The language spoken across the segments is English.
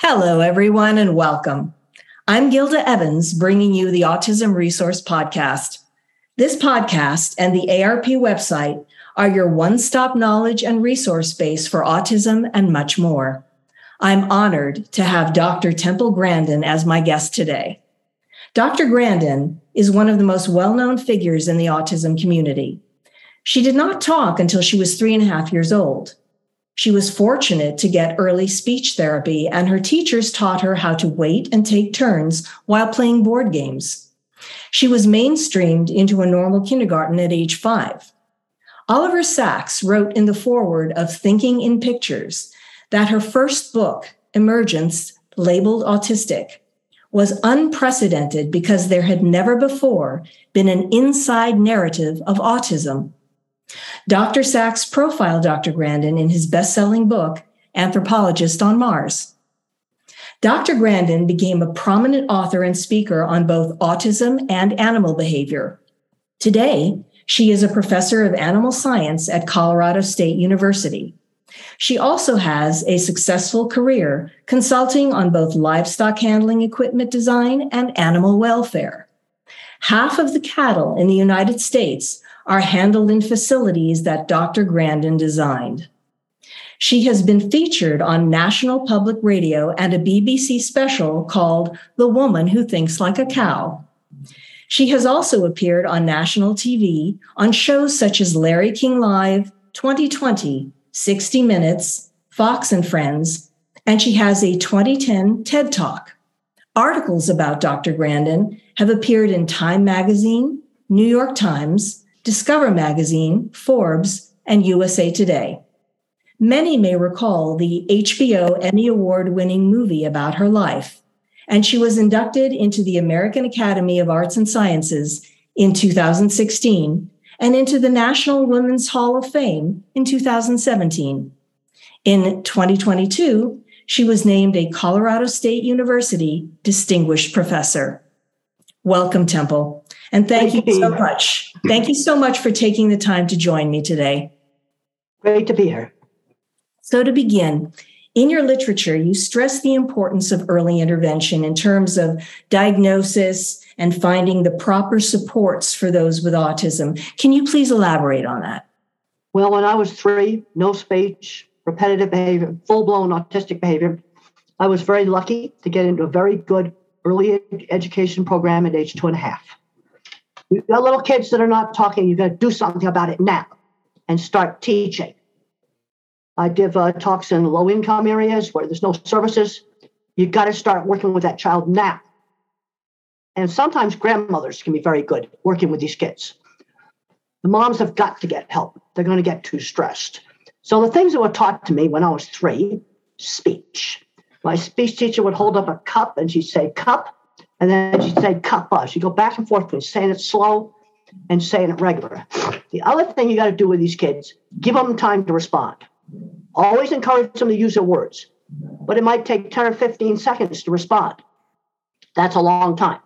Hello, everyone, and welcome. I'm Gilda Evans, bringing you the Autism Resource Podcast. This podcast and the ARP website are your one stop knowledge and resource base for autism and much more. I'm honored to have Dr. Temple Grandin as my guest today. Dr. Grandin is one of the most well known figures in the autism community. She did not talk until she was three and a half years old. She was fortunate to get early speech therapy, and her teachers taught her how to wait and take turns while playing board games. She was mainstreamed into a normal kindergarten at age five. Oliver Sacks wrote in the foreword of Thinking in Pictures that her first book, Emergence, labeled autistic, was unprecedented because there had never before been an inside narrative of autism Dr. Sacks profiled Dr. Grandin in his best selling book, Anthropologist on Mars. Dr. Grandin became a prominent author and speaker on both autism and animal behavior. Today, she is a professor of animal science at Colorado State University. She also has a successful career consulting on both livestock handling equipment design and animal welfare. Half of the cattle in the United States are handled in facilities that Dr. Grandin designed. She has been featured on National Public Radio and a BBC special called The Woman Who Thinks Like a Cow. She has also appeared on national TV on shows such as Larry King Live, 2020, 60 Minutes, Fox and Friends, and she has a 2010 TED Talk. Articles about Dr. Grandin have appeared in Time Magazine, New York Times, Discover Magazine, Forbes, and USA Today. Many may recall the HBO Emmy Award winning movie about her life, and she was inducted into the American Academy of Arts and Sciences in 2016 and into the National Women's Hall of Fame in 2017. In 2022, she was named a Colorado State University Distinguished Professor. Welcome, Temple. And thank, you so much. Thank you so much for taking the time to join me today. Great to be here. So, to begin, in your literature, you stress the importance of early intervention in terms of diagnosis and finding the proper supports for those with autism. Can you please elaborate on that? Well, when I was three, no speech, repetitive behavior, full blown autistic behavior, I was very lucky to get into a very good early education program at age two and a half. You've got little kids that are not talking. You've got to do something about it now and start teaching. I give uh, talks in low income areas where there's no services. You've got to start working with that child now. And sometimes grandmothers can be very good working with these kids. The moms have got to get help. They're going to get too stressed. So the things that were taught to me when I was three, speech. My speech teacher would hold up a cup and she'd say, cup, and then she'd say kappa. She'd go back and forth between saying it slow and saying it regular. The other thing you got to do with these kids, give them time to respond. Always encourage them to use their words, but it might take 10 or 15 seconds to respond. That's a long time.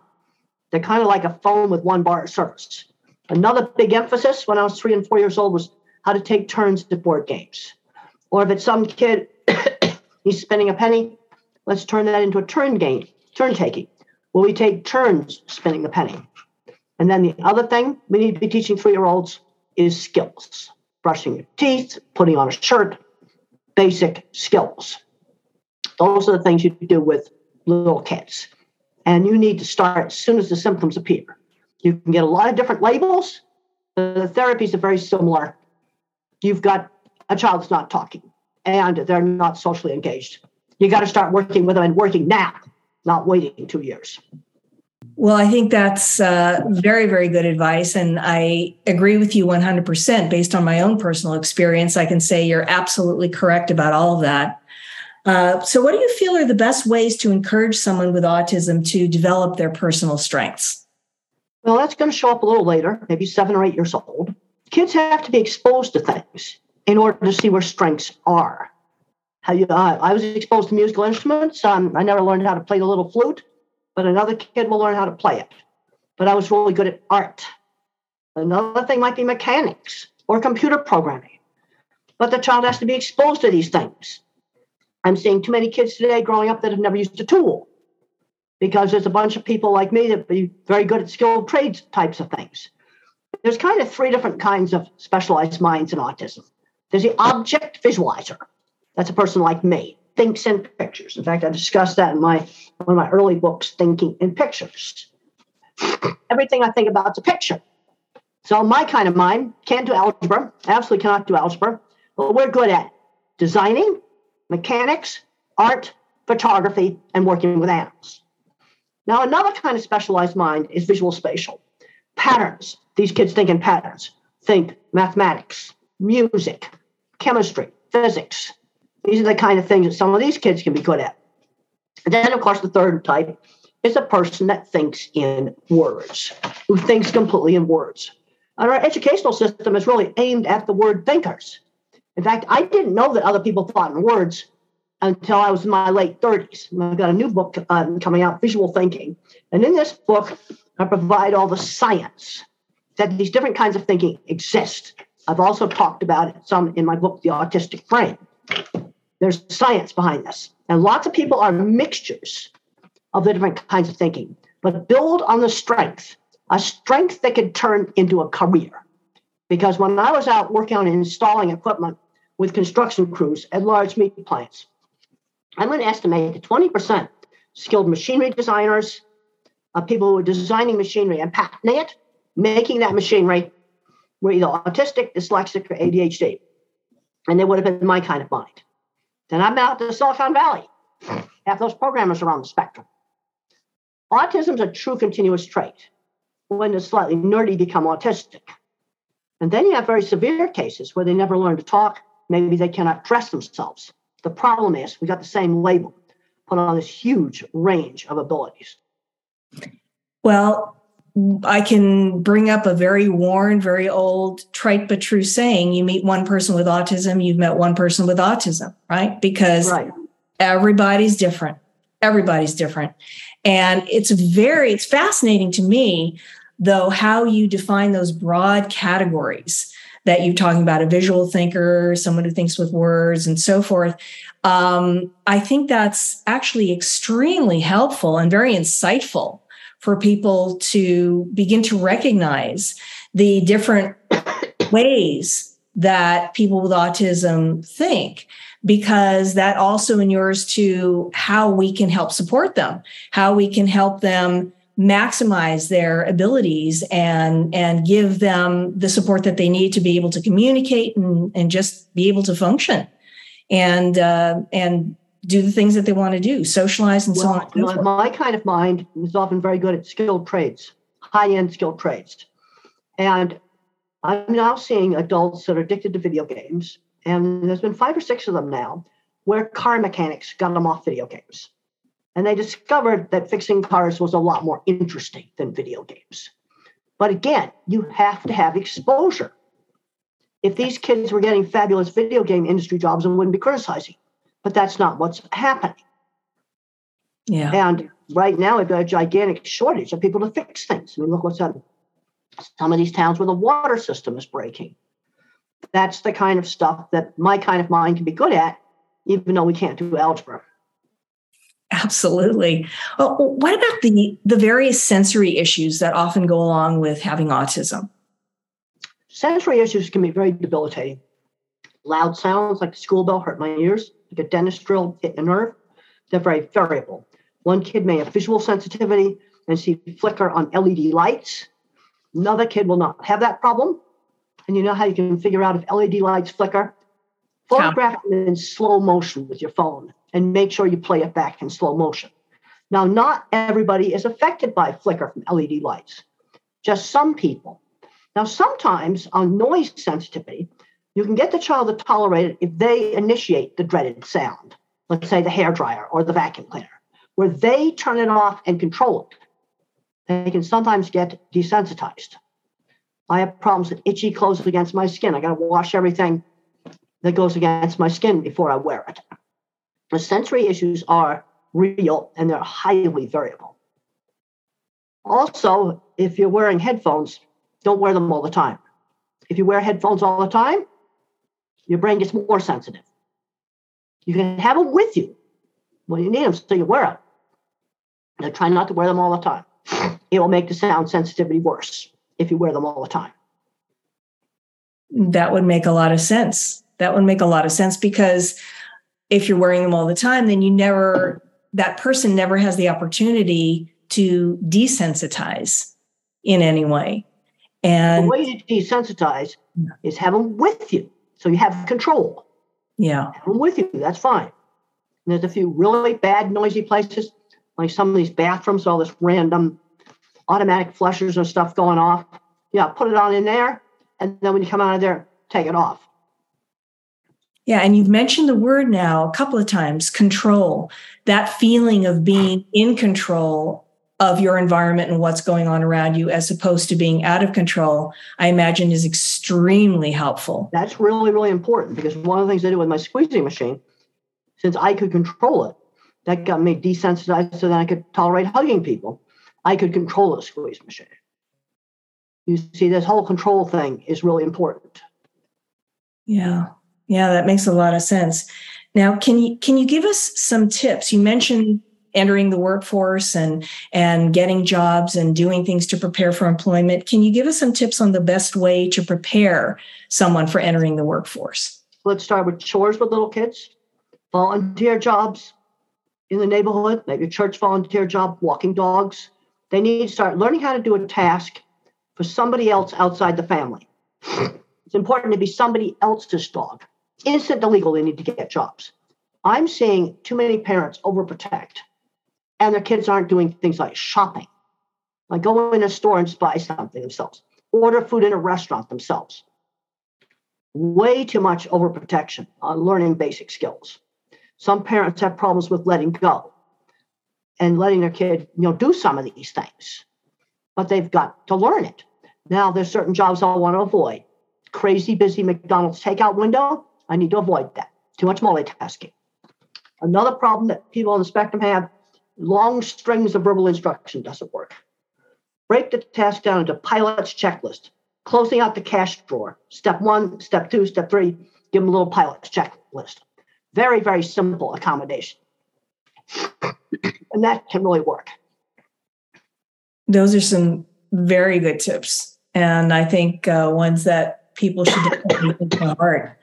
They're kind of like a phone with one bar of service. Another big emphasis when I was three and four years old was how to take turns at board games. Or if it's some kid, he's spending a penny, let's turn that into a turn game, turn taking. Well, we take turns spinning the penny. And then the other thing we need to be teaching three year olds is skills brushing your teeth, putting on a shirt, basic skills. Those are the things you do with little kids. And you need to start as soon as the symptoms appear. You can get a lot of different labels. The therapies are very similar. You've got a child that's not talking and they're not socially engaged. You got to start working with them and working now not waiting two years. Well, I think that's uh, very, very good advice. And I agree with you 100% based on my own personal experience. I can say you're absolutely correct about all of that. Uh, so, what do you feel are the best ways to encourage someone with autism to develop their personal strengths? Well, that's going to show up a little later, maybe seven or eight years old. Kids have to be exposed to things in order to see where strengths are how you, uh, I was exposed to musical instruments. Um, I never learned how to play the little flute, but another kid will learn how to play it. But I was really good at art. Another thing might be mechanics or computer programming. But the child has to be exposed to these things. I'm seeing too many kids today growing up that have never used a tool because there's a bunch of people like me that be very good at skilled trades types of things. There's kind of three different kinds of specialized minds in autism. There's the object visualizer. That's a person like me, thinks in pictures. In fact, I discussed that in my one of my early books, Thinking in Pictures. Everything I think about is a picture. So my kind of mind can't do algebra, absolutely cannot do algebra, but we're good at designing, mechanics, art, photography, and working with animals. Now, another kind of specialized mind is visual spatial. Patterns. These kids think in patterns. Think mathematics, music, chemistry, physics. These are the kind of things that some of these kids can be good at. And then, of course, the third type is a person that thinks in words, who thinks completely in words. And our educational system is really aimed at the word thinkers. In fact, I didn't know that other people thought in words until I was in my late 30s. I've got a new book um, coming out, Visual Thinking. And in this book, I provide all the science that these different kinds of thinking exist. I've also talked about some in my book, The Autistic Brain. There's science behind this. And lots of people are mixtures of the different kinds of thinking, but build on the strength, a strength that could turn into a career. Because when I was out working on installing equipment with construction crews at large meat plants, I'm going to estimate that 20% skilled machinery designers, uh, people who are designing machinery and patenting it, making that machinery, were either autistic, dyslexic, or ADHD. And they would have been my kind of mind. Then I'm out to Silicon Valley. Half those programmers are on the spectrum. Autism is a true continuous trait. When the slightly nerdy become autistic. And then you have very severe cases where they never learn to talk. Maybe they cannot dress themselves. The problem is we got the same label put on this huge range of abilities. Well, I can bring up a very worn, very old, trite but true saying you meet one person with autism, you've met one person with autism, right? Because right. everybody's different. Everybody's different. And it's very, it's fascinating to me, though, how you define those broad categories that you're talking about a visual thinker, someone who thinks with words, and so forth. Um, I think that's actually extremely helpful and very insightful for people to begin to recognize the different ways that people with autism think because that also inures to how we can help support them how we can help them maximize their abilities and and give them the support that they need to be able to communicate and, and just be able to function. And uh, and do the things that they want to do socialize and well, so on my, kind of mind is often very good at skilled trades high-end skilled trades and i'm now seeing adults that are addicted to video games and there's been five or six of them now where car mechanics got them off video games and they discovered that fixing cars was a lot more interesting than video games. But again, you have to have exposure. If these kids were getting fabulous video game industry jobs, I wouldn't be criticizing. But that's not what's happening. Yeah. And right now, we've got a gigantic shortage of people to fix things. I mean, look what's happening. Some of these towns where the water system is breaking. That's the kind of stuff that my kind of mind can be good at, even though we can't do algebra. Absolutely. Well, what about the the various sensory issues that often go along with having autism? Sensory issues can be very debilitating. Loud sounds like a school bell hurt my ears, like a dentist drill hit a nerve. They're very variable. One kid may have visual sensitivity and see flicker on LED lights. Another kid will not have that problem. And you know how you can figure out if LED lights flicker? Photograph them in slow motion with your phone and make sure you play it back in slow motion. Now, not everybody is affected by flicker from LED lights, just some people. Now, sometimes on noise sensitivity, you can get the child to tolerate it if they initiate the dreaded sound, let's say the hair dryer or the vacuum cleaner, where they turn it off and control it. They can sometimes get desensitized. I have problems with itchy clothes against my skin. I got to wash everything that goes against my skin before I wear it. The sensory issues are real and they're highly variable. Also, if you're wearing headphones, don't wear them all the time. If you wear headphones all the time, your brain gets more sensitive. You can have them with you when you need them so you wear them. Now try not to wear them all the time. It will make the sound sensitivity worse if you wear them all the time. That would make a lot of sense. That would make a lot of sense because if you're wearing them all the time, then you never, that person never has the opportunity to desensitize in any way. And the way to desensitize is have them with you so you have control. Yeah. Them with you. That's fine. And there's a few really bad, noisy places, like some of these bathrooms, all this random automatic flushers and stuff going off. Yeah, put it on in there. And then when you come out of there, take it off. Yeah, and you've mentioned the word now a couple of times control, that feeling of being in control of your environment and what's going on around you as opposed to being out of control, I imagine is extremely helpful. That's really, really important because one of the things I did with my squeezing machine, since I could control it, that got me desensitized so that I could tolerate hugging people. I could control the squeeze machine. You see, this whole control thing is really important. Yeah. Yeah, that makes a lot of sense. Now, can you can you give us some tips? You mentioned entering the workforce and and getting jobs and doing things to prepare for employment. Can you give us some tips on the best way to prepare someone for entering the workforce? Let's start with chores with little kids, volunteer jobs in the neighborhood, maybe a church volunteer job, walking dogs. They need to start learning how to do a task for somebody else outside the family. It's important to be somebody else's dog. Instant illegal, they need to get jobs. I'm seeing too many parents overprotect, and their kids aren't doing things like shopping, like go in a store and buy something themselves, order food in a restaurant themselves. Way too much overprotection on learning basic skills. Some parents have problems with letting go and letting their kid, you know, do some of these things, but they've got to learn it. Now, there's certain jobs I want to avoid. Crazy busy McDonald's takeout window, I need to avoid that. Too much multitasking. Another problem that people on the spectrum have long strings of verbal instruction doesn't work. Break the task down into pilot's checklist, closing out the cash drawer. Step one, step two, step three, give them a little pilot's checklist. Very, very simple accommodation. and that can really work. Those are some very good tips. And I think uh, ones that people should take to heart.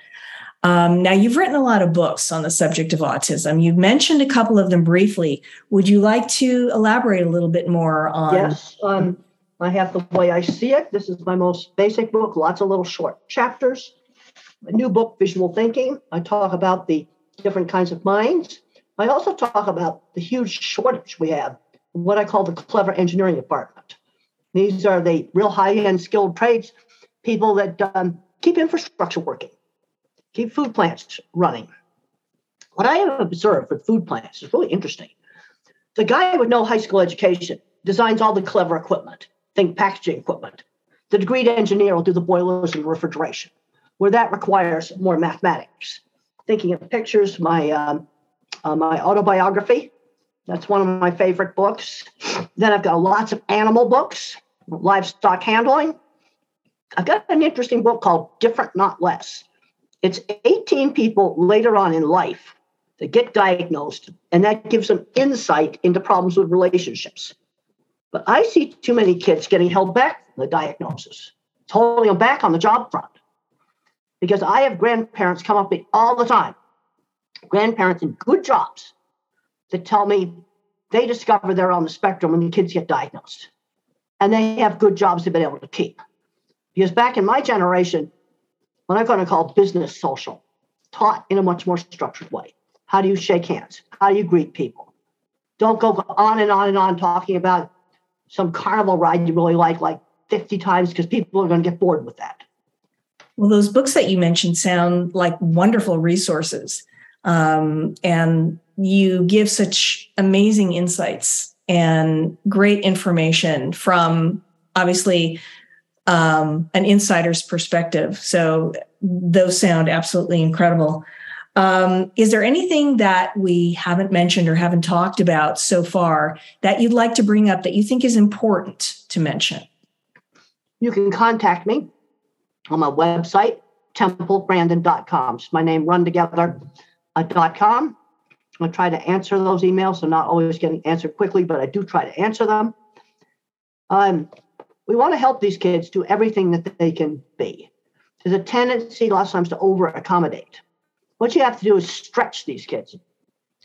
Um, now, you've written a lot of books on the subject of autism. You've mentioned a couple of them briefly. Would you like to elaborate a little bit more on? Yes, um, I have the way I see it. This is my most basic book, lots of little short chapters. A new book, Visual Thinking. I talk about the different kinds of minds. I also talk about the huge shortage we have, what I call the clever engineering department. These are the real high end skilled trades people that um, keep infrastructure working keep food plants running. What I have observed with food plants is really interesting. The guy with no high school education designs all the clever equipment, think packaging equipment. The degreed engineer will do the boilers and refrigeration, where that requires more mathematics. Thinking of pictures, my um, uh, my autobiography, that's one of my favorite books. Then I've got lots of animal books, livestock handling. I've got an interesting book called Different Not Less it's 18 people later on in life that get diagnosed, and that gives them insight into problems with relationships. But I see too many kids getting held back from the diagnosis. It's holding them back on the job front. Because I have grandparents come up to me all the time, grandparents in good jobs, that tell me they discover they're on the spectrum when the kids get diagnosed. And they have good jobs they've been able to keep. Because back in my generation, what I'm going to call business social, taught in a much more structured way. How do you shake hands? How do you greet people? Don't go on and on and on talking about some carnival ride you really like, like 50 times, because people are going to get bored with that. Well, those books that you mentioned sound like wonderful resources. Um, and you give such amazing insights and great information from obviously um, an insider's perspective. So those sound absolutely incredible. Um, is there anything that we haven't mentioned or haven't talked about so far that you'd like to bring up that you think is important to mention? You can contact me on my website, templegrandin.com. It's my name run together. uh. I try to answer those emails. I'm not always getting answered quickly, but I do try to answer them. Um, we want to help these kids do everything that they can be. There's a tendency lots of times to over accommodate. What you have to do is stretch these kids,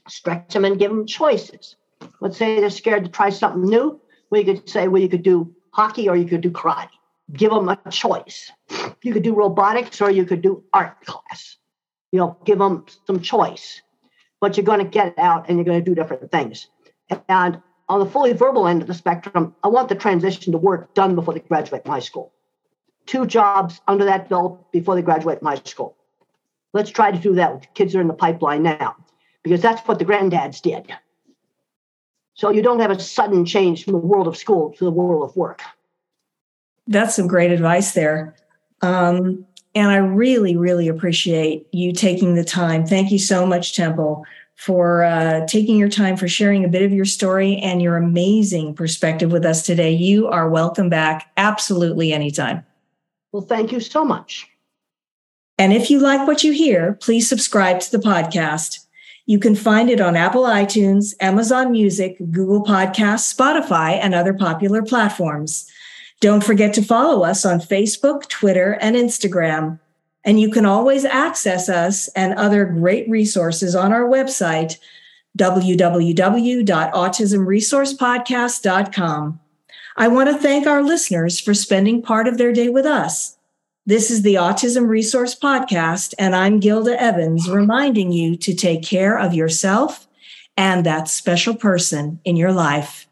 stretch them and give them choices. Let's say they're scared to try something new. We could say, well, you could do hockey or you could do karate. Give them a choice. You could do robotics or you could do art class. You know, give them some choice. But you're going to get out and you're going to do different things. And on the fully verbal end of the spectrum, I want the transition to work done before they graduate high school. Two jobs under that belt before they graduate high school. Let's try to do that with kids that are in the pipeline now, because that's what the granddads did. So you don't have a sudden change from the world of school to the world of work. That's some great advice there. Um, and I really, really appreciate you taking the time. Thank you so much, Temple, for uh, taking your time for sharing a bit of your story and your amazing perspective with us today. You are welcome back absolutely anytime. Well, thank you so much. And if you like what you hear, please subscribe to the podcast. You can find it on Apple iTunes, Amazon Music, Google Podcasts, Spotify, and other popular platforms. Don't forget to follow us on Facebook, Twitter, and Instagram. And you can always access us and other great resources on our website, www.autismresourcepodcast.com. I want to thank our listeners for spending part of their day with us. This is the Autism Resource Podcast, and I'm Gilda Evans, reminding you to take care of yourself and that special person in your life.